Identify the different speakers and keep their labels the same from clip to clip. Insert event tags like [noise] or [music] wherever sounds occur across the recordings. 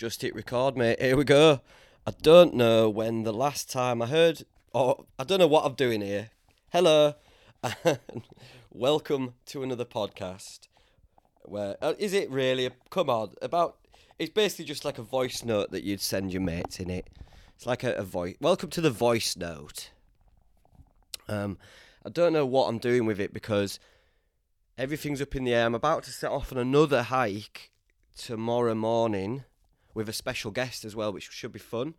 Speaker 1: Just hit record, mate. Here we go. I don't know when the last time I heard, or I don't know what I'm doing here. Hello, [laughs] and welcome to another podcast. Where uh, it really? Come on, about it's basically just like a voice note that you'd send your mates in it. It's like a, a voice. Welcome to the voice note. Um, I don't know what I'm doing with it because everything's up in the air. I'm about to set off on another hike tomorrow morning with a special guest as well, which should be fun.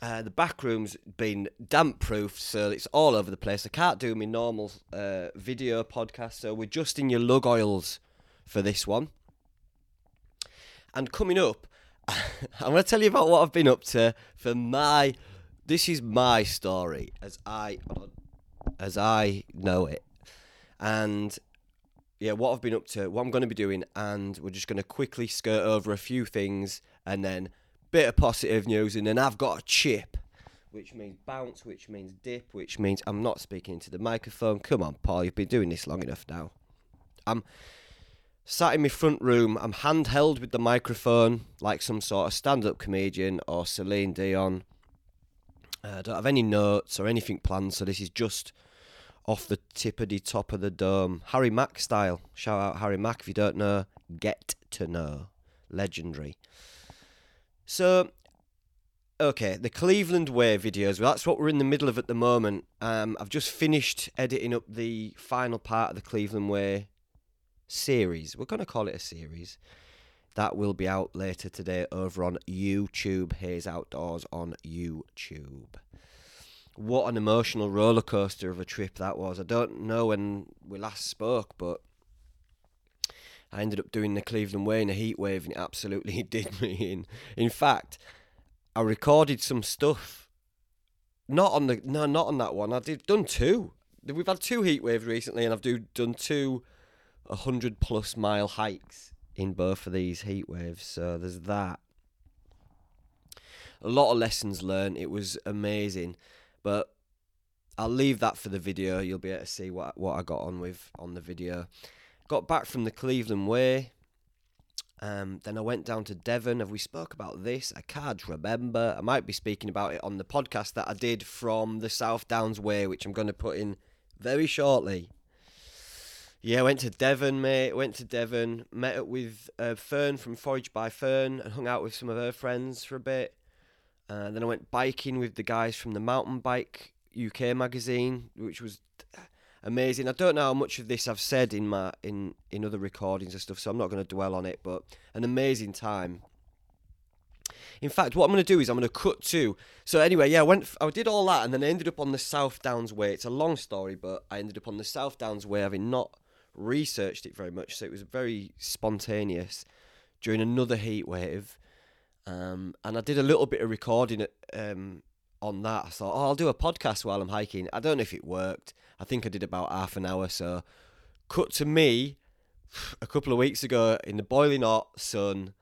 Speaker 1: Uh, the back room's been damp proof, so it's all over the place. I can't do my normal uh, video podcast, so we're just in your lug oils for this one. And coming up, [laughs] I'm going to tell you about what I've been up to for my. This is my story as I as I know it, and yeah, what I've been up to, what I'm going to be doing, and we're just going to quickly skirt over a few things, and then bit of positive news, and then I've got a chip, which means bounce, which means dip, which means I'm not speaking into the microphone. Come on, Paul, you've been doing this long enough now. I'm sat in my front room. I'm handheld with the microphone, like some sort of stand-up comedian or Celine Dion. I don't have any notes or anything planned, so this is just off the tippity top of the dome. Harry Mack style. Shout out Harry Mack if you don't know. Get to know. Legendary. So, okay, the Cleveland Way videos. Well, that's what we're in the middle of at the moment. Um, I've just finished editing up the final part of the Cleveland Way series. We're going to call it a series. That will be out later today over on YouTube. Haze Outdoors on YouTube what an emotional roller coaster of a trip that was. I don't know when we last spoke, but I ended up doing the Cleveland Way in a heat wave, and it absolutely [laughs] did me in. In fact, I recorded some stuff. Not on the no, not on that one. I did done two. We've had two heat waves recently, and I've do done two, hundred plus mile hikes in both of these heat waves. So there's that. A lot of lessons learned. It was amazing. But I'll leave that for the video. You'll be able to see what what I got on with on the video. Got back from the Cleveland Way. Um, then I went down to Devon. Have we spoke about this? I can't remember. I might be speaking about it on the podcast that I did from the South Downs Way, which I'm going to put in very shortly. Yeah, went to Devon, mate. Went to Devon. Met up with uh, Fern from Forage by Fern and hung out with some of her friends for a bit. Uh, then I went biking with the guys from the Mountain Bike UK magazine, which was amazing. I don't know how much of this I've said in my in in other recordings and stuff, so I'm not going to dwell on it. But an amazing time. In fact, what I'm going to do is I'm going to cut to. So anyway, yeah, I went. I did all that, and then I ended up on the South Downs Way. It's a long story, but I ended up on the South Downs Way, having not researched it very much, so it was very spontaneous during another heat wave. Um, and I did a little bit of recording um, on that. I thought, oh, I'll do a podcast while I'm hiking. I don't know if it worked. I think I did about half an hour. So, cut to me a couple of weeks ago in the boiling hot sun,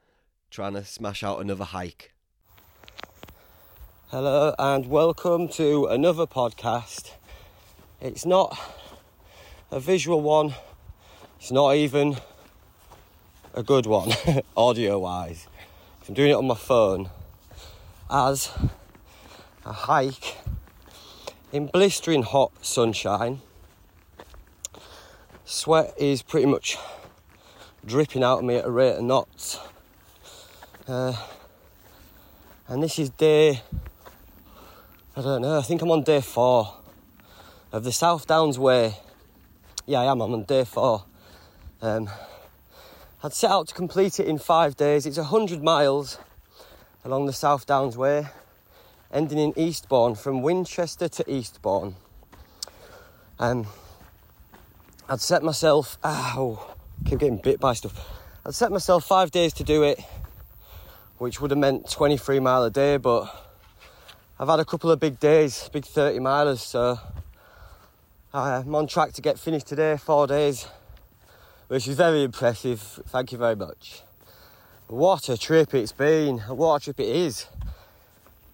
Speaker 1: trying to smash out another hike. Hello, and welcome to another podcast. It's not a visual one, it's not even a good one, [laughs] audio wise. I'm doing it on my phone as a hike in blistering hot sunshine. Sweat is pretty much dripping out of me at a rate of knots. Uh, and this is day, I don't know, I think I'm on day four of the South Downs Way. Yeah, I am, I'm on day four. Um, I'd set out to complete it in five days. It's 100 miles along the South Downs Way, ending in Eastbourne, from Winchester to Eastbourne. Um, I'd set myself, ow, keep getting bit by stuff. I'd set myself five days to do it, which would have meant 23 mile a day, but I've had a couple of big days, big 30 milers, so I'm on track to get finished today, four days which is very impressive. Thank you very much. What a trip it's been. What a trip it is.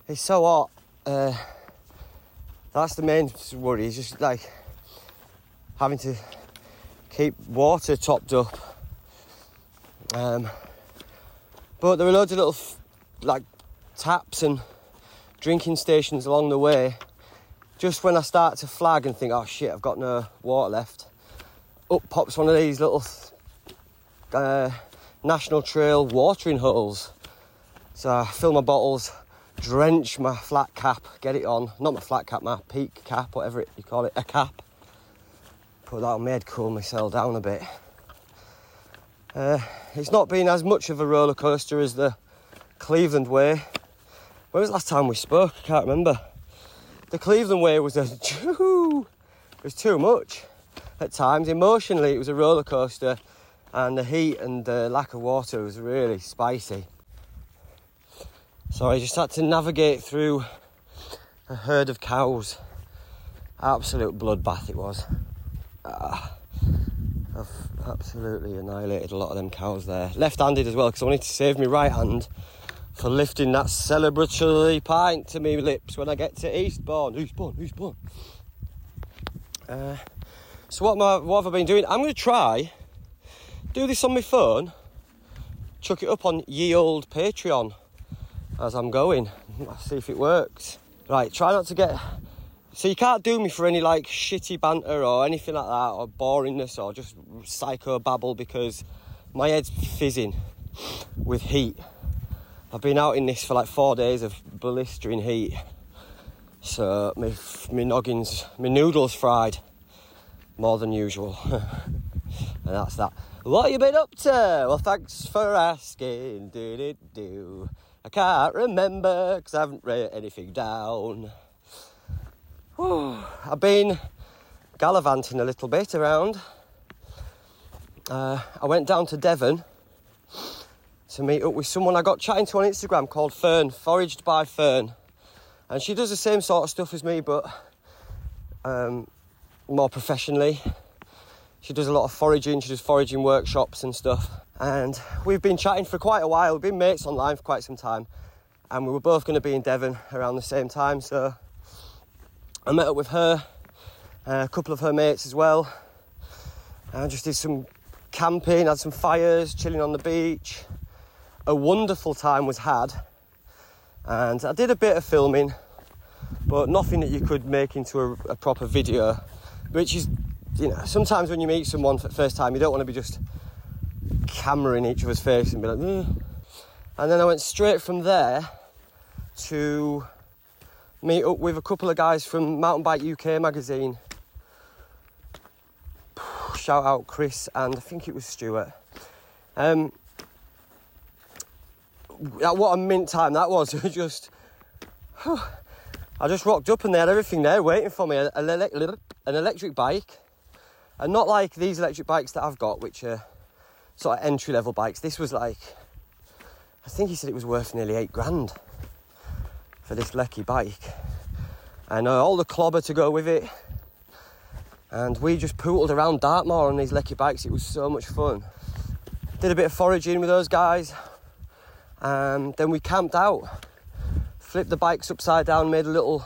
Speaker 1: It's so hot. Uh, that's the main worry. It's just like having to keep water topped up. Um, But there were loads of little like taps and drinking stations along the way. Just when I start to flag and think, oh shit, I've got no water left, up pops one of these little uh, National Trail watering holes. So I fill my bottles, drench my flat cap, get it on. Not my flat cap, my peak cap, whatever it, you call it, a cap. Put that on my head, cool myself down a bit. Uh, it's not been as much of a roller coaster as the Cleveland Way. When was the last time we spoke? I can't remember. The Cleveland Way was a [laughs] it was too much at times. Emotionally, it was a roller coaster, and the heat and the lack of water was really spicy. So I just had to navigate through a herd of cows. Absolute bloodbath it was. Ah, I've absolutely annihilated a lot of them cows there. Left-handed as well because I wanted to save my right hand for lifting that celebratory pint to me lips when I get to Eastbourne. Eastbourne, Eastbourne. Uh, so what, what have I been doing? I'm going to try do this on my phone, chuck it up on ye old Patreon as I'm going. I'll see if it works. Right, try not to get. So you can't do me for any like shitty banter or anything like that, or boringness, or just psycho babble because my head's fizzing with heat. I've been out in this for like four days of blistering heat, so my my noggins, my noodles fried more than usual, [laughs] and that's that. What you been up to? Well, thanks for asking. Did it do? I can't remember because I haven't written anything down. Whew. I've been gallivanting a little bit around. Uh, I went down to Devon to meet up with someone I got chatting to on Instagram called Fern, Foraged by Fern. And she does the same sort of stuff as me, but um, more professionally. She does a lot of foraging, she does foraging workshops and stuff. And we've been chatting for quite a while, we've been mates online for quite some time. And we were both going to be in Devon around the same time, so I met up with her, uh, a couple of her mates as well. And just did some camping, had some fires, chilling on the beach. A wonderful time was had. And I did a bit of filming, but nothing that you could make into a, a proper video, which is you know, sometimes when you meet someone for the first time, you don't want to be just cameraing each other's face and be like, and then I went straight from there to meet up with a couple of guys from Mountain Bike UK magazine. [sighs] Shout out Chris and I think it was Stuart. Um, what a mint time that was. [laughs] just, [sighs] I just rocked up and they had everything there waiting for me. An electric bike, and not like these electric bikes that I've got, which are sort of entry level bikes. This was like, I think he said it was worth nearly eight grand for this Lecky bike. And uh, all the clobber to go with it. And we just poodled around Dartmoor on these Lecky bikes. It was so much fun. Did a bit of foraging with those guys. And then we camped out. Flipped the bikes upside down, made a little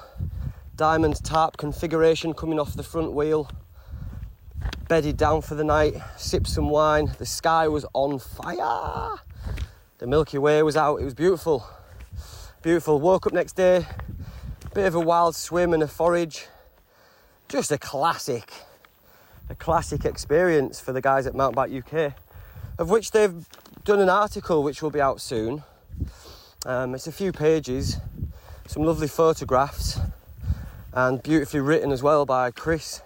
Speaker 1: diamond tarp configuration coming off the front wheel bedded down for the night, sipped some wine. The sky was on fire. The Milky Way was out. It was beautiful. Beautiful. Woke up next day, bit of a wild swim and a forage. Just a classic, a classic experience for the guys at Mountain UK, of which they've done an article which will be out soon. Um, it's a few pages, some lovely photographs, and beautifully written as well by Chris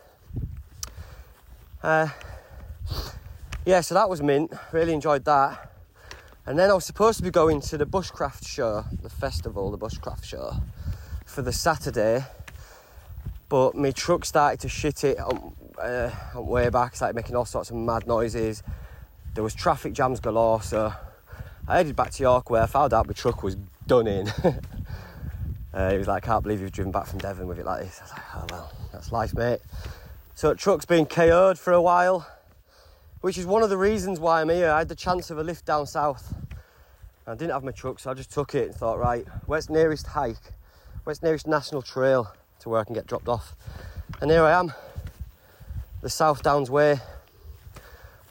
Speaker 1: uh, yeah, so that was mint. Really enjoyed that. And then I was supposed to be going to the bushcraft show, the festival, the bushcraft show, for the Saturday. But my truck started to shit it on, uh, on way back, started making all sorts of mad noises. There was traffic jams galore, so I headed back to York where I found out my truck was done in. [laughs] uh, he was like, I can't believe you've driven back from Devon with it like this. I was like, oh well, that's life, mate. So truck's been KO'd for a while, which is one of the reasons why I'm here. I had the chance of a lift down south. I didn't have my truck, so I just took it and thought, right, where's nearest hike? Where's nearest national trail to where I can get dropped off? And here I am, the South Downs Way.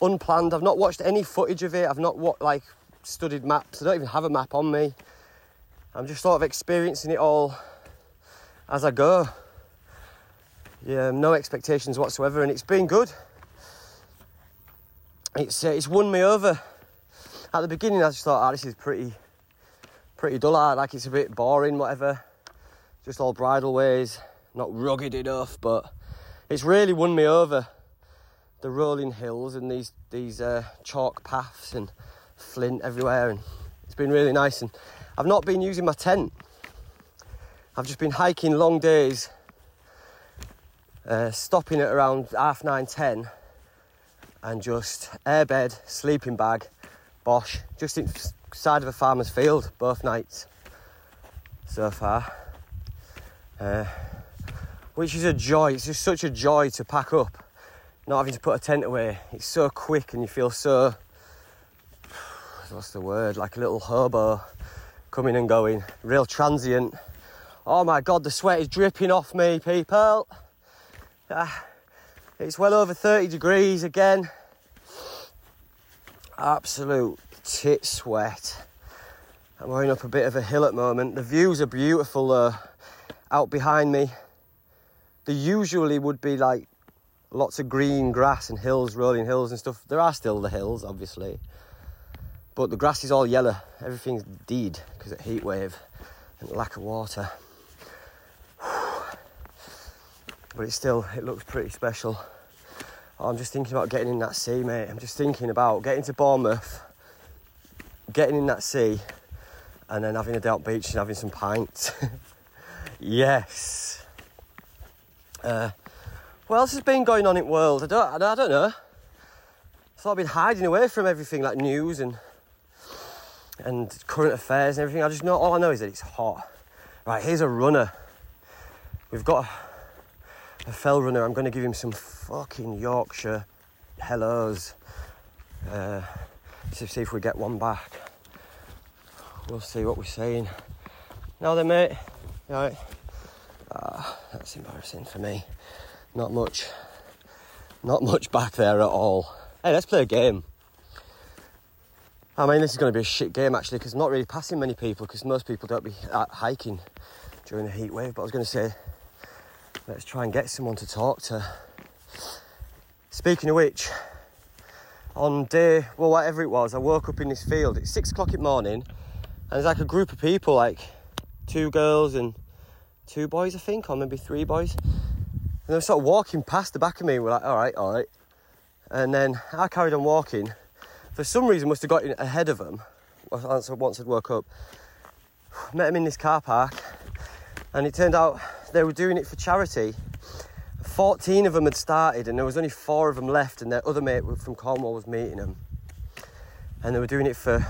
Speaker 1: Unplanned. I've not watched any footage of it. I've not like studied maps. I don't even have a map on me. I'm just sort of experiencing it all as I go. Yeah, no expectations whatsoever, and it's been good. It's uh, it's won me over. At the beginning, I just thought, oh, this is pretty pretty dull. Like it's a bit boring, whatever. Just all bridle ways, not rugged enough, but it's really won me over. The rolling hills and these these uh, chalk paths and flint everywhere, and it's been really nice. And I've not been using my tent. I've just been hiking long days, uh, stopping at around half nine, ten, and just airbed, sleeping bag, bosh, just inside of a farmer's field both nights so far. Uh, which is a joy. It's just such a joy to pack up, not having to put a tent away. It's so quick, and you feel so. [sighs] What's the word? Like a little hobo coming and going, real transient. Oh my god, the sweat is dripping off me, people. Ah, it's well over 30 degrees again. Absolute tit sweat. I'm going up a bit of a hill at the moment. The views are beautiful though, out behind me. There usually would be like lots of green grass and hills, rolling hills and stuff. There are still the hills, obviously. But the grass is all yellow. Everything's dead because of heat wave and lack of water. [sighs] But it's still, it looks pretty special. Oh, I'm just thinking about getting in that sea, mate. I'm just thinking about getting to Bournemouth, getting in that sea, and then having a day beach and having some pints. [laughs] yes. Uh, what else has been going on in the world? I don't, I don't know. So I've been hiding away from everything like news and and current affairs and everything. I just know all I know is that it's hot. Right, here's a runner. We've got a, a fell runner. I'm going to give him some fucking Yorkshire hellos. Uh, to see if we get one back. We'll see what we're saying. Now then, mate. Right. Ah, that's embarrassing for me. Not much. Not much back there at all. Hey, let's play a game. I mean, this is going to be a shit game actually because I'm not really passing many people because most people don't be out hiking during the heat wave. But I was going to say, let's try and get someone to talk to. Speaking of which, on day, well, whatever it was, I woke up in this field. It's six o'clock in the morning, and there's like a group of people, like two girls and two boys, I think, or maybe three boys. And they were sort of walking past the back of me. We're like, all right, all right. And then I carried on walking for some reason must have got in ahead of them once, once I'd woke up. Met him in this car park, and it turned out they were doing it for charity. 14 of them had started, and there was only four of them left, and their other mate from Cornwall was meeting them. And they were doing it for,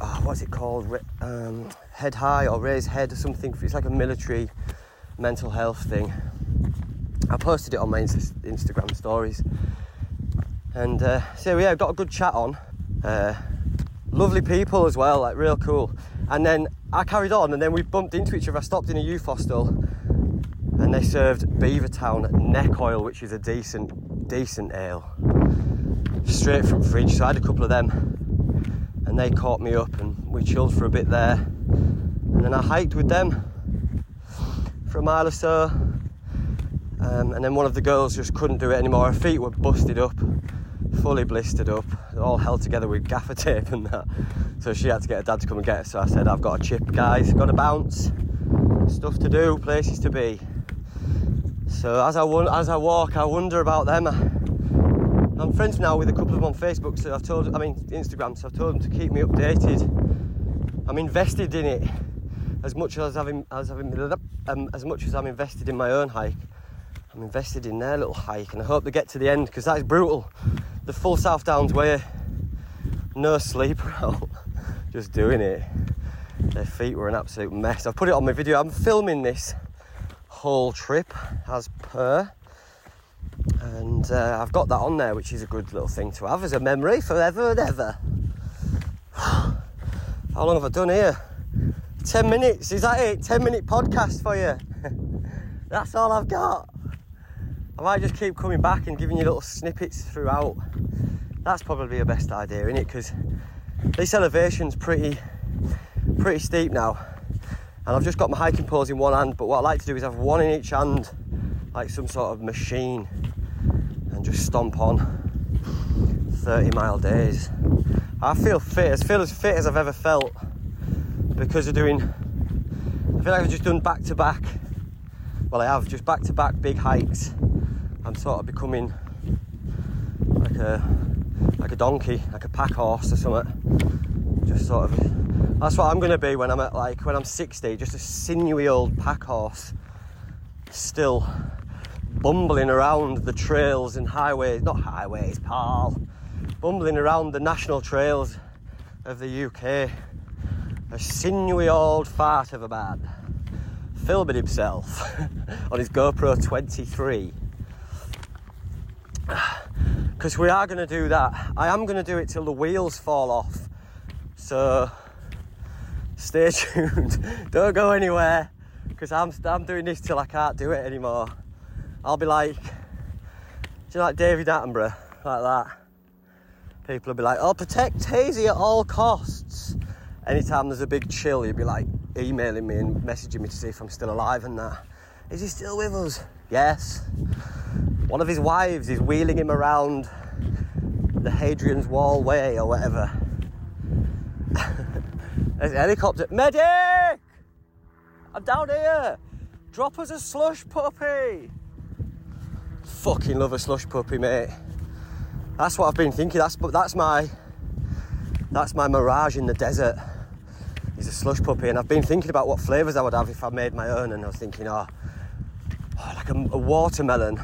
Speaker 1: oh, what's it called? Um, head high or raise head or something. It's like a military mental health thing. I posted it on my Instagram stories. And uh, so yeah, got a good chat on. Uh, lovely people as well, like real cool. And then I carried on, and then we bumped into each other. I stopped in a youth hostel, and they served Beavertown neck oil, which is a decent, decent ale, straight from fridge. So I had a couple of them, and they caught me up, and we chilled for a bit there. And then I hiked with them for a mile or so. Um, and then one of the girls just couldn't do it anymore. Her feet were busted up fully blistered up, all held together with gaffer tape and that. So she had to get her dad to come and get her. So I said, I've got a chip, guys, got to bounce, stuff to do, places to be. So as I as I walk, I wonder about them. I'm friends now with a couple of them on Facebook, so I've told, I mean Instagram, so I've told them to keep me updated. I'm invested in it as much as I'm as, um, as much as I'm invested in my own hike. I'm invested in their little hike, and I hope they get to the end because that is brutal the full South Downs way, no sleeper [laughs] out, just doing it. Their feet were an absolute mess. I've put it on my video. I'm filming this whole trip as per, and uh, I've got that on there, which is a good little thing to have as a memory forever and ever. [sighs] How long have I done here? 10 minutes, is that it? 10 minute podcast for you. [laughs] That's all I've got. I might just keep coming back and giving you little snippets throughout. That's probably the best idea, isn't it? Because this elevation's pretty pretty steep now. And I've just got my hiking poles in one hand, but what I like to do is have one in each hand, like some sort of machine, and just stomp on 30 mile days. I feel fit, I feel as fit as I've ever felt because of doing, I feel like I've just done back to back, well I have, just back to back big hikes. I'm sort of becoming like a, like a donkey, like a pack horse or something. Just sort of, that's what I'm gonna be when I'm at like, when I'm 60, just a sinewy old pack horse, still bumbling around the trails and highways, not highways, pal, bumbling around the national trails of the UK. A sinewy old fart of a man filming himself [laughs] on his GoPro 23. Because we are going to do that. I am going to do it till the wheels fall off. So stay [laughs] tuned. Don't go anywhere because I'm, I'm doing this till I can't do it anymore. I'll be like, do you like David Attenborough? Like that. People will be like, oh, protect Hazy at all costs. Anytime there's a big chill, you'll be like emailing me and messaging me to see if I'm still alive and that. Is he still with us? Yes. One of his wives is wheeling him around the Hadrian's Wall Way or whatever. [laughs] There's a helicopter. Medic! I'm down here! Drop us a slush puppy! Fucking love a slush puppy, mate. That's what I've been thinking. That's that's my that's my mirage in the desert. He's a slush puppy, and I've been thinking about what flavours I would have if I made my own. And I was thinking, oh like a, a watermelon,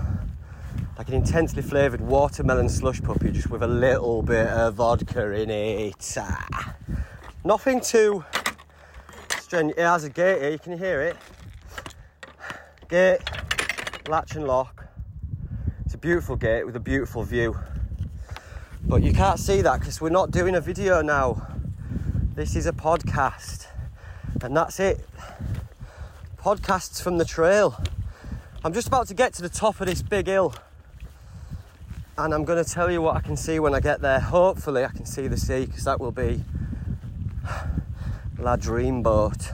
Speaker 1: like an intensely flavoured watermelon slush puppy, just with a little bit of vodka in it. Ah. Nothing too strenuous. It has a gate here. You can hear it. Gate, latch and lock It's a beautiful gate with a beautiful view. But you can't see that because we're not doing a video now. This is a podcast. And that's it. Podcasts from the trail. I'm just about to get to the top of this big hill. And I'm going to tell you what I can see when I get there. Hopefully, I can see the sea because that will be La Dream Boat.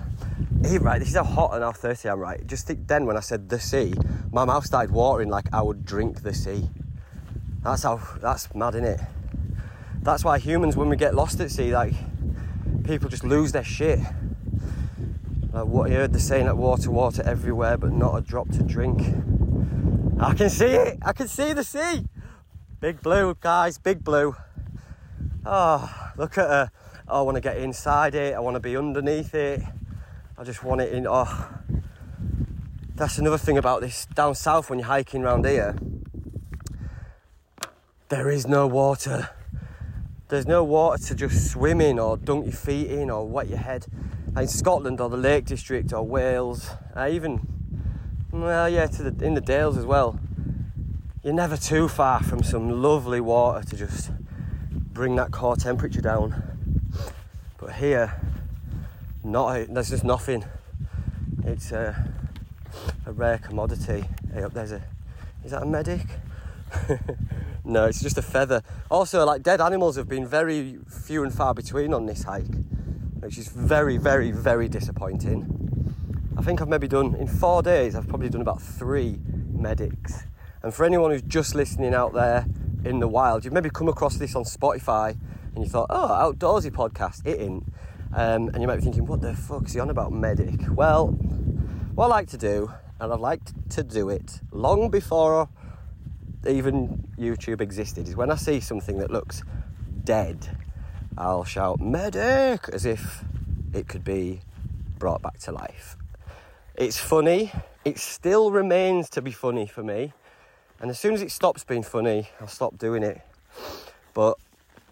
Speaker 1: Right, this is how hot and how thirsty I'm, right? Just think then when I said the sea, my mouth started watering like I would drink the sea. That's how, that's mad, isn't it? That's why humans, when we get lost at sea, like, people just lose their shit. Like what you heard the saying, like water, water everywhere, but not a drop to drink. I can see it, I can see the sea. Big blue, guys, big blue. Oh, look at her. Oh, I want to get inside it, I want to be underneath it. I just want it in. Oh, that's another thing about this down south when you're hiking around here. There is no water. There's no water to just swim in or dunk your feet in or wet your head. In Scotland or the Lake District or Wales, uh, even well, yeah, to the in the Dales as well. You're never too far from some lovely water to just bring that core temperature down. But here, not there's just nothing. It's uh, a rare commodity. Hey, up there's a. Is that a medic? [laughs] no, it's just a feather. Also, like dead animals have been very few and far between on this hike, which is very, very, very disappointing. I think I've maybe done in four days. I've probably done about three medics. And for anyone who's just listening out there in the wild, you've maybe come across this on Spotify and you thought, oh, outdoorsy podcast. It ain't. Um, and you might be thinking, what the fuck is he on about medic? Well, what I like to do, and I've liked to do it long before even YouTube existed, is when I see something that looks dead, I'll shout medic as if it could be brought back to life. It's funny, it still remains to be funny for me, and as soon as it stops being funny, I'll stop doing it. But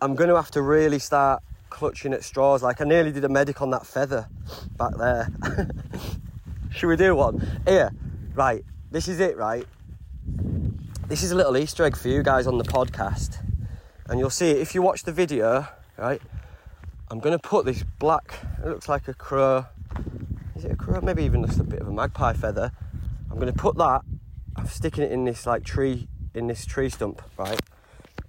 Speaker 1: I'm going to have to really start clutching at straws. Like I nearly did a medic on that feather back there. [laughs] Should we do one? Here, right, this is it, right? This is a little Easter egg for you guys on the podcast. And you'll see if you watch the video, right? I'm going to put this black, it looks like a crow. Is it a crow? Maybe even just a bit of a magpie feather. I'm going to put that, I'm sticking it in this like tree, in this tree stump, right?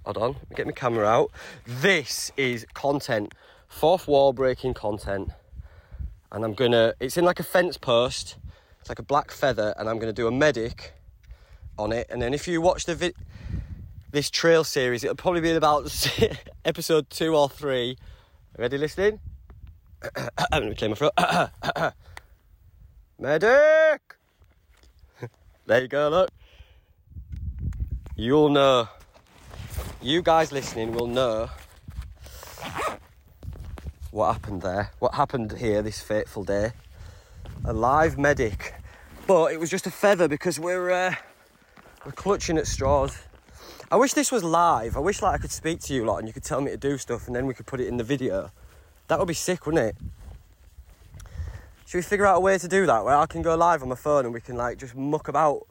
Speaker 1: Hold on, get my camera out. This is content fourth wall breaking content, and I'm gonna. It's in like a fence post. It's like a black feather, and I'm gonna do a medic on it. And then if you watch the vi- this trail series, it'll probably be in about [laughs] episode two or three. Ready, listening? Let me clear my throat. medic. [laughs] there you go. Look. You'll know. You guys listening will know what happened there, what happened here this fateful day. A live medic, but it was just a feather because we're uh, we're clutching at straws. I wish this was live. I wish like I could speak to you lot and you could tell me to do stuff and then we could put it in the video. That would be sick, wouldn't it? Should we figure out a way to do that where I can go live on my phone and we can like just muck about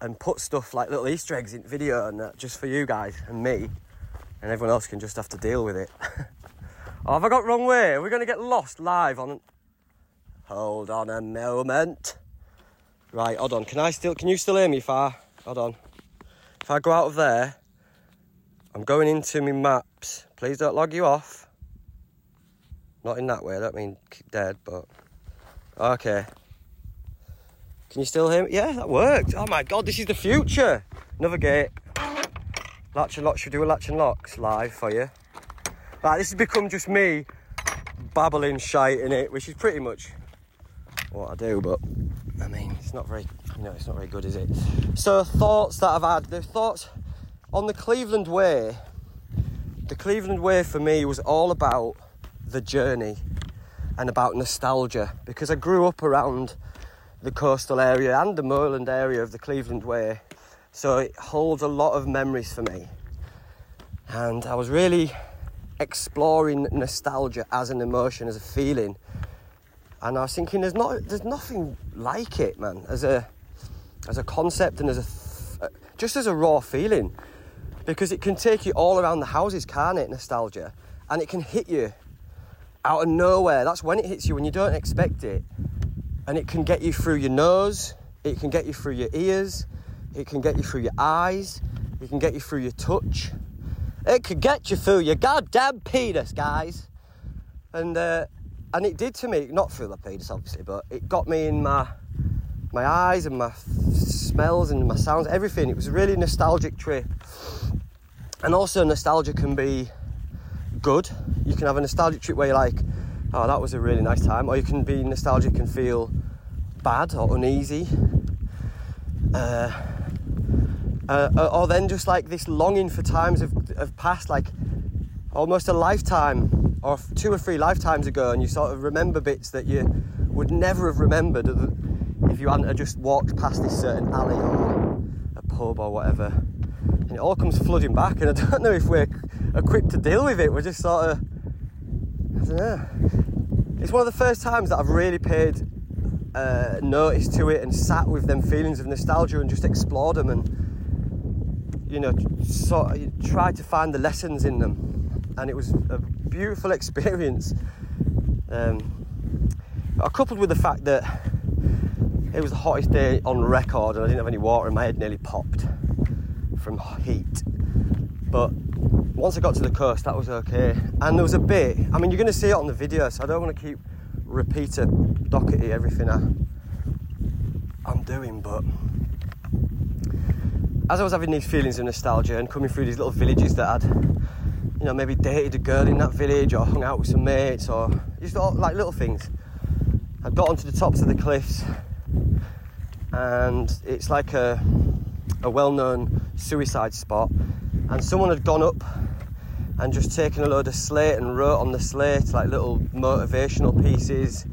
Speaker 1: and put stuff like little Easter eggs in the video and that just for you guys and me, and everyone else can just have to deal with it. [laughs] oh, have I got wrong way? We're we going to get lost live on? Hold on a moment. Right, hold on. Can I still? Can you still hear me? Far? Hold on. If I go out of there, I'm going into my maps. Please don't log you off. Not in that way. I don't mean dead, but okay. Can you still hear me? Yeah, that worked. Oh my god, this is the future. Another gate. Latch and lock. Should we do a latch and locks live for you? Right, this has become just me babbling shite in it, which is pretty much what I do, but I mean, it's not very, you know, it's not very good, is it? So, thoughts that I've had, the thoughts on the Cleveland Way. The Cleveland Way for me was all about the journey and about nostalgia because I grew up around the coastal area and the moorland area of the Cleveland Way. So it holds a lot of memories for me. And I was really exploring nostalgia as an emotion, as a feeling. And I was thinking, there's not, there's nothing like it, man, as a, as a concept and as a, just as a raw feeling, because it can take you all around the houses, can't it? Nostalgia, and it can hit you out of nowhere. That's when it hits you when you don't expect it and it can get you through your nose, it can get you through your ears, it can get you through your eyes, it can get you through your touch, it can get you through your goddamn penis, guys. And uh, and it did to me, not through the penis obviously, but it got me in my my eyes and my smells and my sounds, everything. It was a really nostalgic trip. And also nostalgia can be good. You can have a nostalgic trip where you're like, oh, that was a really nice time. Or you can be nostalgic and feel bad or uneasy. Uh, uh, or then just like this longing for times of, of past, like almost a lifetime or two or three lifetimes ago, and you sort of remember bits that you would never have remembered if you hadn't just walked past this certain alley or a pub or whatever. And it all comes flooding back, and I [laughs] don't know if we're equipped to deal with it. We're just sort of I don't know. It's one of the first times that I've really paid uh, notice to it and sat with them feelings of nostalgia and just explored them and you know sort of try to find the lessons in them. And it was a beautiful [laughs] experience. Um, coupled with the fact that it was the hottest day on record and I didn't have any water and my head nearly popped from heat. But once I got to the coast, that was okay. And there was a bit, I mean, you're going to see it on the video, so I don't want to keep repeater dockety everything I, I'm doing, but as I was having these feelings of nostalgia and coming through these little villages that I'd, you know, maybe dated a girl in that village or hung out with some mates or just all, like little things, I got onto the tops of the cliffs and it's like a, a well known suicide spot and someone had gone up and just taken a load of slate and wrote on the slate like little motivational pieces,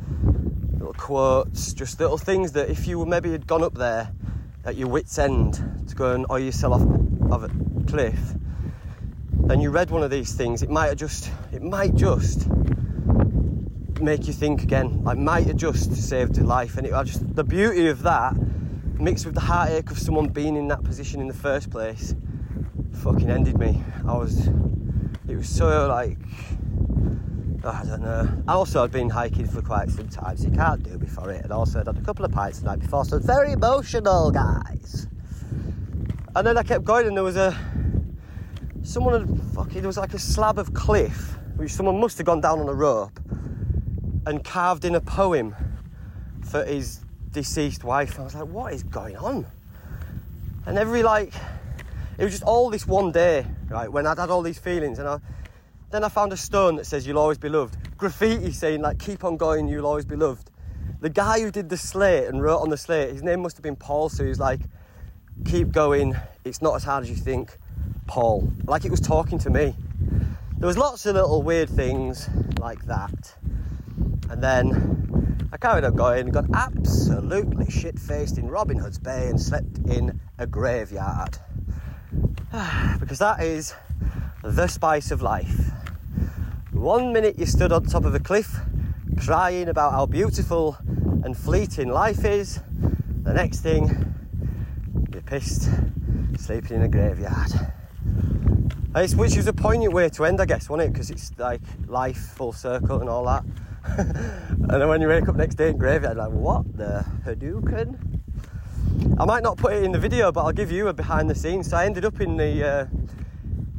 Speaker 1: little quotes, just little things that if you maybe had gone up there at your wits' end to go and oil yourself off of a cliff, and you read one of these things, it might just, it might just make you think again. Like might have just saved your life, and it just the beauty of that mixed with the heartache of someone being in that position in the first place fucking ended me. I was, it was so like, oh, I don't know. Also, I'd been hiking for quite some time, so you can't do before it. And also, I'd had a couple of pints the night before, so very emotional, guys. And then I kept going, and there was a, someone had fucking, there was like a slab of cliff which someone must have gone down on a rope and carved in a poem for his deceased wife. I was like, what is going on? And every like, it was just all this one day, right, when I'd had all these feelings, and I, then I found a stone that says "You'll always be loved." Graffiti saying like, "Keep on going, you'll always be loved." The guy who did the slate and wrote on the slate, his name must have been Paul, so he's like, "Keep going, it's not as hard as you think." Paul, like it was talking to me. There was lots of little weird things like that. And then I carried on going got absolutely shit faced in Robin Hood's Bay and slept in a graveyard. [sighs] because that is the spice of life. One minute you stood on top of a cliff crying about how beautiful and fleeting life is, the next thing you're pissed sleeping in a graveyard. It's, which is a poignant way to end, I guess, wasn't it? Because it's like life full circle and all that. [laughs] and then when you wake up next day in graveyard, like, what the Hadouken? I might not put it in the video, but I'll give you a behind the scenes. So I ended up in the.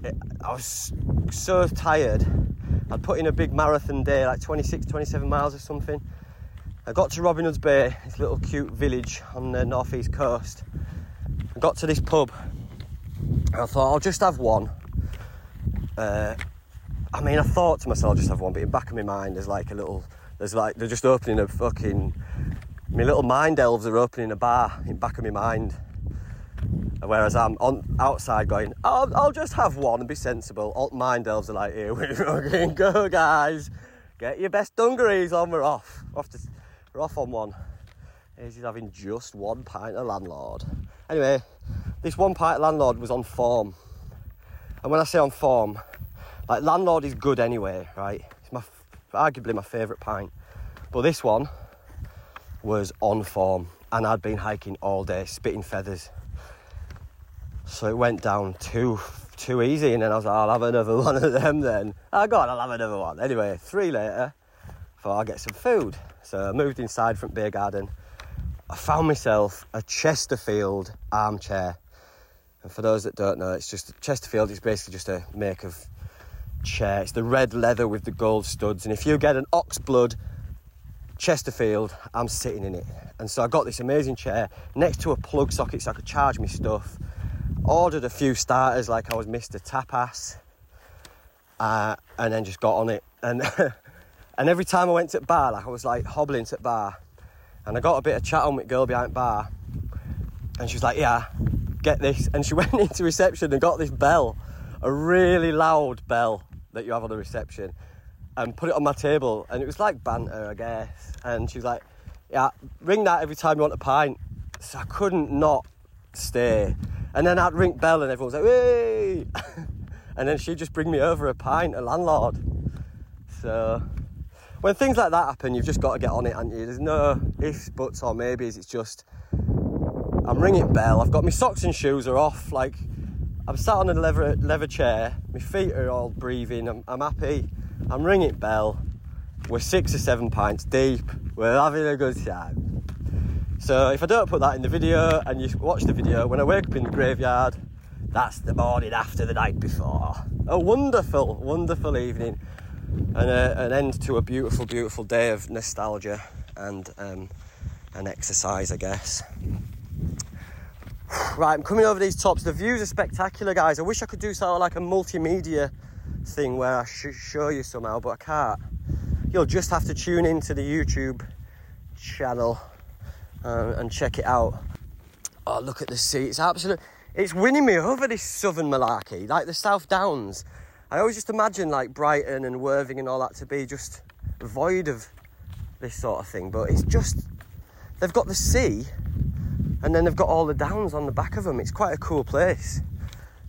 Speaker 1: Uh, I was so tired. I'd put in a big marathon day, like 26, 27 miles or something. I got to Robin Hood's Bay, this little cute village on the northeast coast. I got to this pub. I thought I'll just have one uh, I mean, I thought to myself, I'll just have one, but in back of my mind, there's like a little, there's like, they're just opening a fucking, my little mind elves are opening a bar in back of my mind. Whereas I'm on outside going, I'll, I'll just have one and be sensible. Alt mind elves are like, here we [laughs] fucking go, guys. Get your best dungarees on, we're off. We're off, to, we're off on one. He's having just one pint of landlord. Anyway, this one pint of landlord was on form. And when I say on form, like landlord is good anyway, right? It's my arguably my favourite pint. But this one was on form and I'd been hiking all day, spitting feathers. So it went down too too easy and then I was like, I'll have another [laughs] one of them then. I got I'll have another one. Anyway, three later, thought I'll get some food. So I moved inside from beer garden. I found myself a Chesterfield armchair and for those that don't know, it's just Chesterfield is basically just a make of chair. It's the red leather with the gold studs. And if you get an oxblood Chesterfield, I'm sitting in it. And so I got this amazing chair next to a plug socket so I could charge my stuff. Ordered a few starters like I was Mr. Tapas. Uh, and then just got on it. And [laughs] and every time I went to the bar, like I was like hobbling to the bar. And I got a bit of chat on with girl behind bar. And she was like, yeah, get this. And she [laughs] went into reception and got this bell, a really loud bell that you have on the reception, and put it on my table. And it was like banter, I guess. And she was like, yeah, ring that every time you want a pint. So I couldn't not stay. And then I'd ring bell and everyone was like, hey! [laughs] and then she'd just bring me over a pint, a landlord. So when things like that happen, you've just got to get on it, and you? There's no ifs, buts, or maybes. It's just I'm ringing bell. I've got my socks and shoes are off. Like I'm sat on a leather leather chair. My feet are all breathing. I'm, I'm happy. I'm ringing bell. We're six or seven pints deep. We're having a good time. So if I don't put that in the video and you watch the video, when I wake up in the graveyard, that's the morning after the night before. A wonderful, wonderful evening and a, an end to a beautiful, beautiful day of nostalgia and um, an exercise, I guess. Right, I'm coming over these tops. The views are spectacular, guys. I wish I could do sort of like a multimedia thing where I show you somehow, but I can't. You'll just have to tune into the YouTube channel uh, and check it out. Oh, look at the sea. It's absolute. It's winning me over this southern malarkey, like the South Downs. I always just imagine like Brighton and Worthing and all that to be just void of this sort of thing, but it's just they've got the sea and then they've got all the downs on the back of them. It's quite a cool place.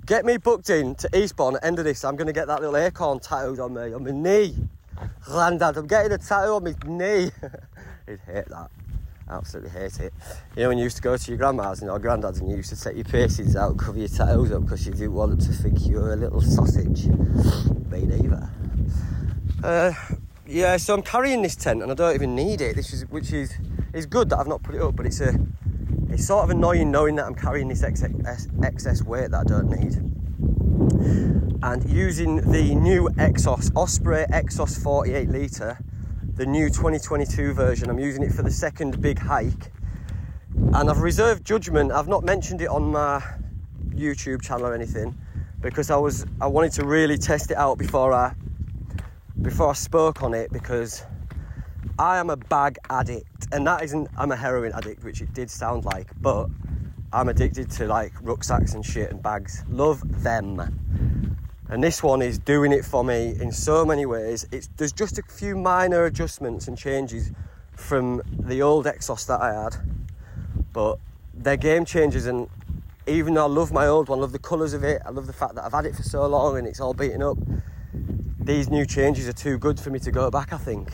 Speaker 1: Get me booked in to Eastbourne at the end of this. I'm going to get that little acorn tattooed on me, on my knee. Grandad, I'm getting a tattoo on my knee. [laughs] He'd hate that. Absolutely hate it. You know when you used to go to your grandma's and your granddad's and you used to take your piercings out, and cover your tattoos up because you didn't want them to think you were a little sausage. Me neither. Uh, yeah, so I'm carrying this tent and I don't even need it. This is which is is good that I've not put it up, but it's a it's sort of annoying knowing that I'm carrying this excess, excess weight that I don't need. and using the new Exos Osprey Exos 48 litre, the new 2022 version. I'm using it for the second big hike, and I've reserved judgment. I've not mentioned it on my YouTube channel or anything because I was I wanted to really test it out before I before I spoke on it because I am a bag addict, and that isn't I'm a heroin addict, which it did sound like, but I'm addicted to like rucksacks and shit and bags. Love them. And this one is doing it for me in so many ways. It's there's just a few minor adjustments and changes from the old Exos that I had, but they're game changers. And even though I love my old one, I love the colours of it, I love the fact that I've had it for so long and it's all beaten up. These new changes are too good for me to go back. I think.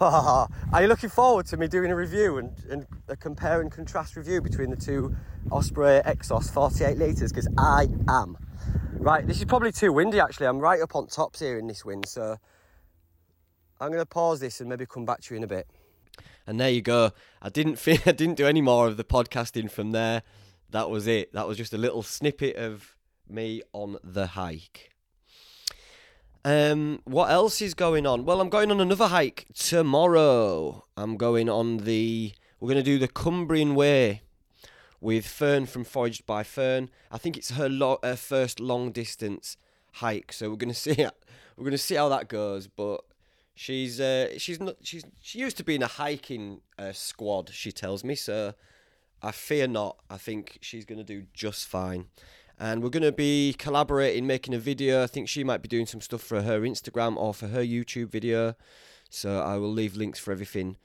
Speaker 1: [laughs] Are you looking forward to me doing a review and, and a compare and contrast review between the two Osprey Exos 48 litres? Because I am. Right, this is probably too windy actually. I'm right up on tops here in this wind, so I'm going to pause this and maybe come back to you in a bit. And there you go. I didn't [laughs] feel, I didn't do any more of the podcasting from there. That was it. That was just a little snippet of me on the hike. Um, what else is going on? Well, I'm going on another hike tomorrow. I'm going on the. We're going to do the Cumbrian Way with Fern from Foraged by Fern. I think it's her, lo- her first long distance hike, so we're going [laughs] to see. We're going to see how that goes. But she's uh, she's not she's she used to be in a hiking uh, squad. She tells me so. I fear not. I think she's going to do just fine and we're going to be collaborating, making a video. I think she might be doing some stuff for her Instagram or for her YouTube video. So I will leave links for everything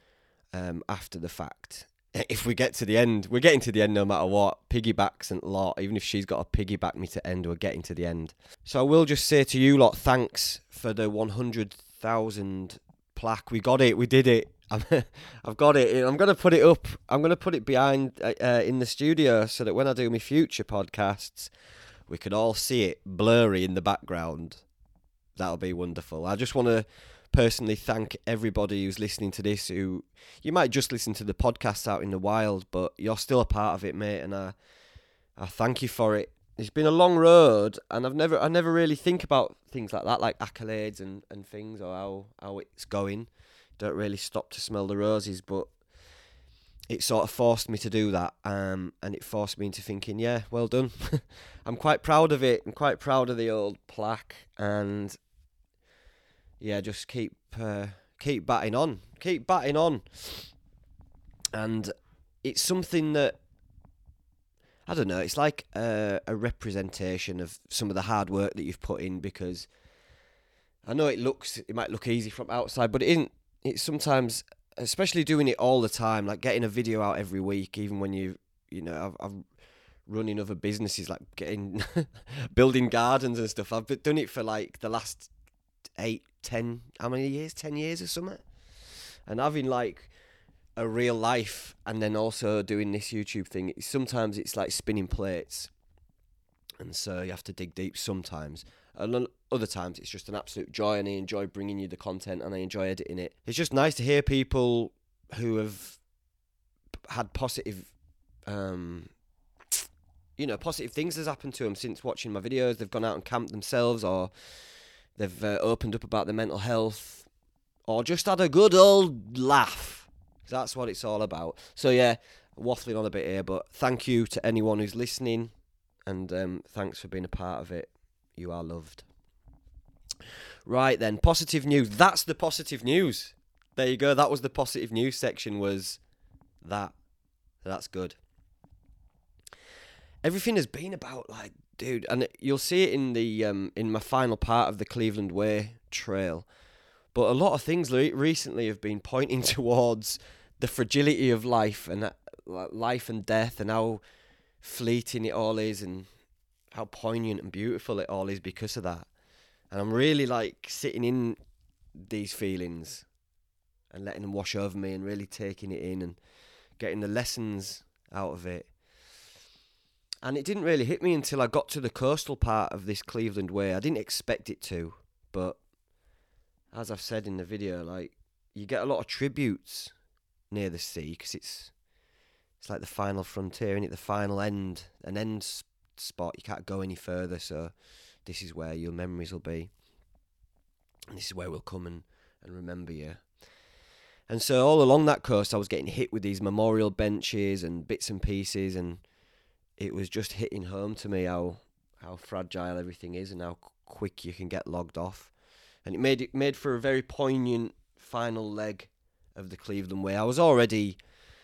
Speaker 1: um, after the fact. [laughs] If we get to the end, we're getting to the end no matter what. Piggybacks and lot, even if she's got to piggyback me to end, we're getting to the end. So I will just say to you lot, thanks for the 100,000 plaque. We got it, we did it. [laughs] I've got it. I'm going to put it up. I'm going to put it behind uh, uh, in the studio so that when I do my future podcasts, we can all see it blurry in the background. That'll be wonderful. I just want to personally thank everybody who's listening to this. Who you might just listen to the podcast out in the wild, but you're still a part of it, mate. And I, I thank you for it. It's been a long road, and I've never, I never really think about things like that, like accolades and, and things, or how how it's going don't really stop to smell the roses, but it sort of forced me to do that, um, and it forced me into thinking, yeah, well done. [laughs] I'm quite proud of it. I'm quite proud of the old plaque, and yeah, just keep uh, keep batting on, keep batting on, and it's something that I don't know. It's like a, a representation of some of the hard work that you've put in because. I know it looks it might look easy from outside, but it isn't it's sometimes, especially doing it all the time, like getting a video out every week, even when you, you know, I've, I've running other businesses, like getting, [laughs] building gardens and stuff. I've done it for like the last eight, ten, how many years? Ten years or something. And having like a real life and then also doing this YouTube thing, sometimes it's like spinning plates. And so you have to dig deep sometimes. And other times it's just an absolute joy and I enjoy bringing you the content and I enjoy editing it. It's just nice to hear people who have had positive um, you know, positive things has happened to them since watching my videos. They've gone out and camped themselves, or they've uh, opened up about their mental health, or just had a good old laugh. That's what it's all about. So yeah, waffling on a bit here, but thank you to anyone who's listening, and um, thanks for being a part of it. You are loved. Right then, positive news. That's the positive news. There you go. That was the positive news section. Was that? That's good. Everything has been about like, dude, and you'll see it in the um, in my final part of the Cleveland Way trail. But a lot of things recently have been pointing [laughs] towards the fragility of life and uh, life and death, and how fleeting it all is, and how poignant and beautiful it all is because of that. And I'm really like sitting in these feelings and letting them wash over me and really taking it in and getting the lessons out of it. And it didn't really hit me until I got to the coastal part of this Cleveland Way. I didn't expect it to, but as I've said in the video, like you get a lot of tributes near the sea because it's it's like the final frontier and at the final end, an end spot. You can't go any further, so this is where your memories will be. And this is where we'll come and, and remember you. And so all along that coast, I was getting hit with these memorial benches and bits and pieces, and it was just hitting home to me how how fragile everything is and how quick you can get logged off. And it made it made for a very poignant final leg of the Cleveland Way. I was already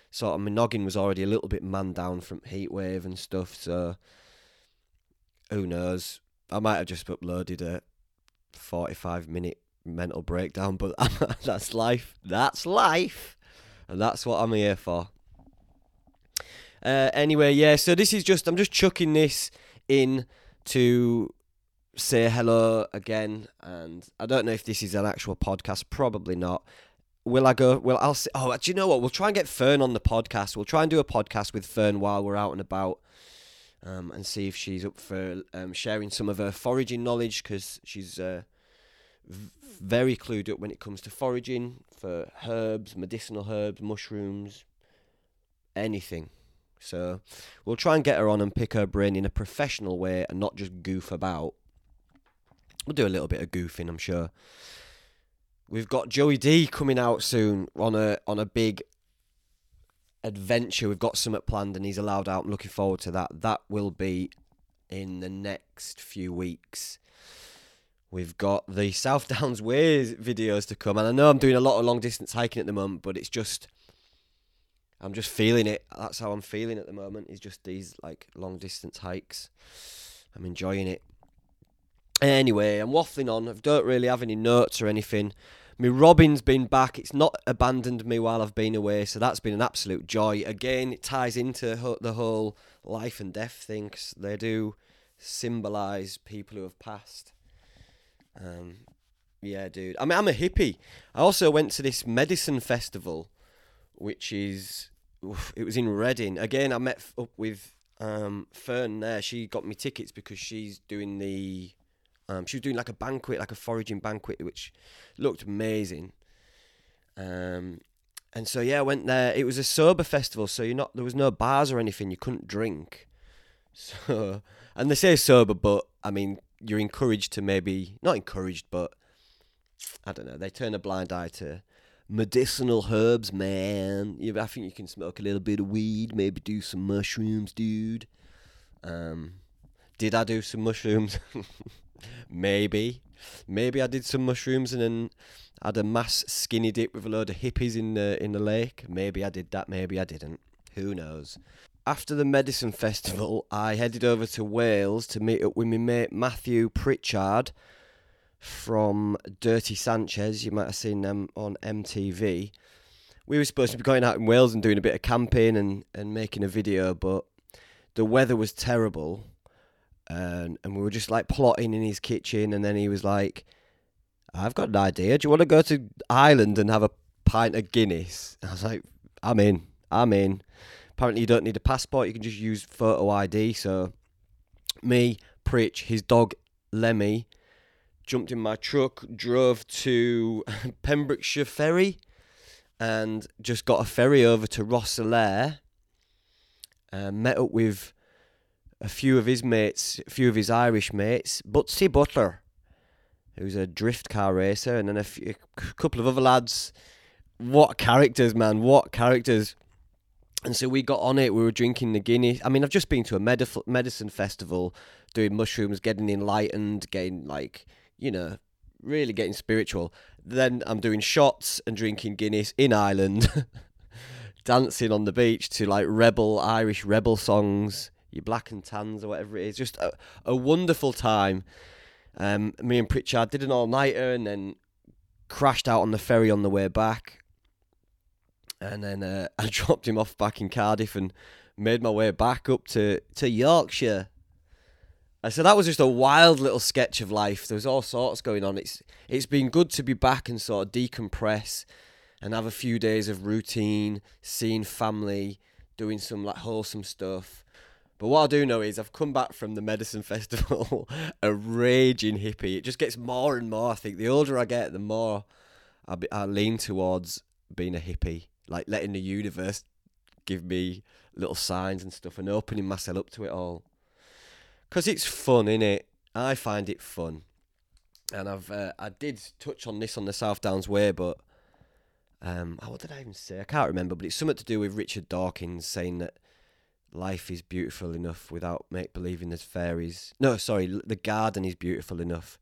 Speaker 1: sort of my noggin was already a little bit man down from heatwave and stuff, so who knows? I might have just uploaded a 45 minute mental breakdown, but [laughs] that's life. That's life. And that's what I'm here for. Uh, anyway, yeah, so this is just, I'm just chucking this in to say hello again. And I don't know if this is an actual podcast, probably not. Will I go? Well, I'll say, oh, do you know what? We'll try and get Fern on the podcast. We'll try and do a podcast with Fern while we're out and about. Um, and see if she's up for um, sharing some of her foraging knowledge because she's uh, very clued up when it comes to foraging for herbs, medicinal herbs, mushrooms, anything. So we'll try and get her on and pick her brain in a professional way and not just goof about. We'll do a little bit of goofing, I'm sure. We've got Joey D coming out soon on a on a big adventure. We've got something planned and he's allowed out. I'm looking forward to that. That will be in the next few weeks. We've got the South Downs [laughs] Way videos to come, and I know I'm doing a lot of long distance hiking at the moment, but it's just I'm just feeling it. That's how I'm feeling at the moment. Is just these like long distance hikes. I'm enjoying it. Anyway, I'm waffling on. I don't really have any notes or anything. My Robin's been back. It's not abandoned me while I've been away, so that's been an absolute joy. Again, it ties into the whole life and death thing. Cause they do symbolise people who have passed. Um, yeah, dude. I mean, I'm a hippie. I also went to this medicine festival, which is it was in Reading. Again, I met up with um, Fern there. She got me tickets because she's doing the. Um, she was doing like a banquet, like a foraging banquet, which looked amazing. Um, and so yeah, I went there. It was a sober festival, so you're not there was no bars or anything. You couldn't drink. [laughs] So, and they say sober, but I mean, you're encouraged to maybe not encouraged, but I don't know. They turn a blind eye to medicinal herbs, man. You, I think you can smoke a little bit of weed, maybe do some mushrooms, dude. Um, did I do some mushrooms? [laughs] maybe, maybe I did some mushrooms and then had a mass skinny dip with a load of hippies in the in the lake. Maybe I did that. Maybe I didn't. Who knows? after the medicine festival, I headed over to Wales to meet up with my mate Matthew Pritchard from Dirty Sanchez. You might have seen them on MTV. We were supposed to be going out in Wales and doing a bit of camping and, and making a video, but the weather was terrible. And, and we were just like plotting in his kitchen. And then he was like, I've got an idea. Do you want to go to Ireland and have a pint of Guinness? I was like, I'm in. I'm in. Apparently, you don't need a passport. You can just use photo ID. So, me, Pritch, his dog Lemmy, jumped in my truck, drove to [laughs] Pembrokeshire Ferry, and just got a ferry over to Rosslare. Uh, met up with a few of his mates, a few of his Irish mates, Butsy Butler, who's a drift car racer, and then a, few, a couple of other lads. What characters, man! What characters! And so we got on it. We were drinking the Guinness. I mean, I've just been to a medif- medicine festival, doing mushrooms, getting enlightened, getting like, you know, really getting spiritual. Then I'm doing shots and drinking Guinness in Ireland, [laughs] dancing on the beach to like rebel Irish rebel songs, your black and tans or whatever it is. Just a, a wonderful time. Um, me and Pritchard did an all nighter and then crashed out on the ferry on the way back and then uh, [laughs] I dropped him off back in Cardiff and made my way back up to, to Yorkshire. Said that was just a wild little sketch of life. There was all sorts going on. It's it's been good to be back and sort of decompress and have a few days of routine, seeing family, doing some like wholesome stuff. But what I do know is I've come back from the medicine [laughs] festival a raging hippie. It just gets more and more. I think the older I get, the more I, be, I lean towards being a hippie like letting the universe give me little signs and stuff and opening myself up to it all. Because it's fun, innit? I find it fun, and I've uh, I did touch on this on the South Downs Way, but um, oh, what did I even say? I can't remember, but it's something to do with Richard Dawkins saying that life is beautiful enough without make believing there's fairies. No, sorry, the garden is beautiful enough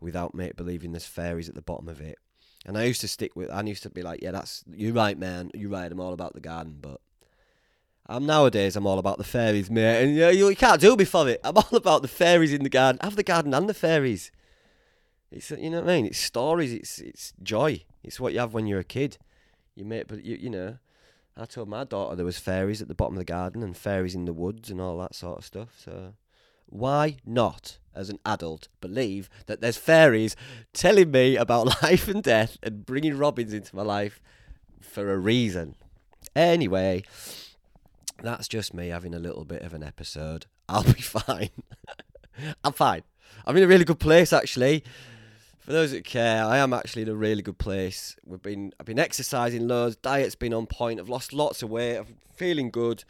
Speaker 1: without make believing there's fairies at the bottom of it. And I used to stick with. I used to be like, yeah, that's you're right, man. You're right. I'm all about the garden, but I'm nowadays. I'm all about the fairies, mate. And you, you, can't do me for it. I'm all about the fairies in the garden. Have the garden and the fairies. It's you know what I mean. It's stories. It's it's joy. It's what you have when you're a kid. You make, but you you know. I told my daughter there was fairies at the bottom of the garden and fairies in the woods and all that sort of stuff. So why not, as an adult, believe that there's fairies telling me about [laughs] life and death and bringing robins into my life for a reason? Anyway, that's just me having a little bit of an episode. [laughs] I'll be [laughs] fine. I'm fine. I'm in a really good place, actually. For those that care, I am actually in a really good place. We've been, I've been exercising loads. Diet's been on point. I've lost lots of weight. I'm feeling good.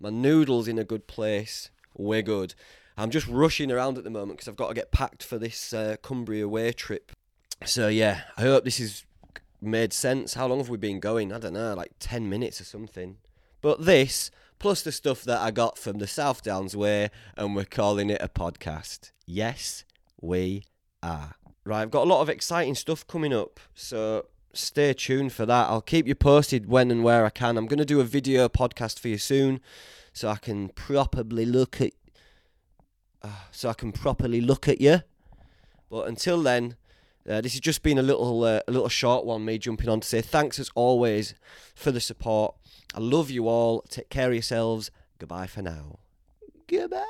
Speaker 1: My noodles in a good place. We're good. I'm just rushing around at the moment because I've got to get packed for this uh, Cumbria Way trip. So yeah, I hope this has made sense. How long have we been going? I don't know, like 10 minutes or something. But this, plus the stuff that I got from the South Downs Way, and we're calling it a podcast. Yes, we are. Right, I've got a lot of exciting stuff coming up, so stay tuned for that. I'll keep you posted when and where I can. I'm going to do a video podcast for you soon so I can properly look at uh, so I can properly look at you. But until then, uh, this has just been a little uh, a little short one. Me jumping on to say thanks as always for the support. I love you all. Take care of yourselves. Goodbye for now. Goodbye.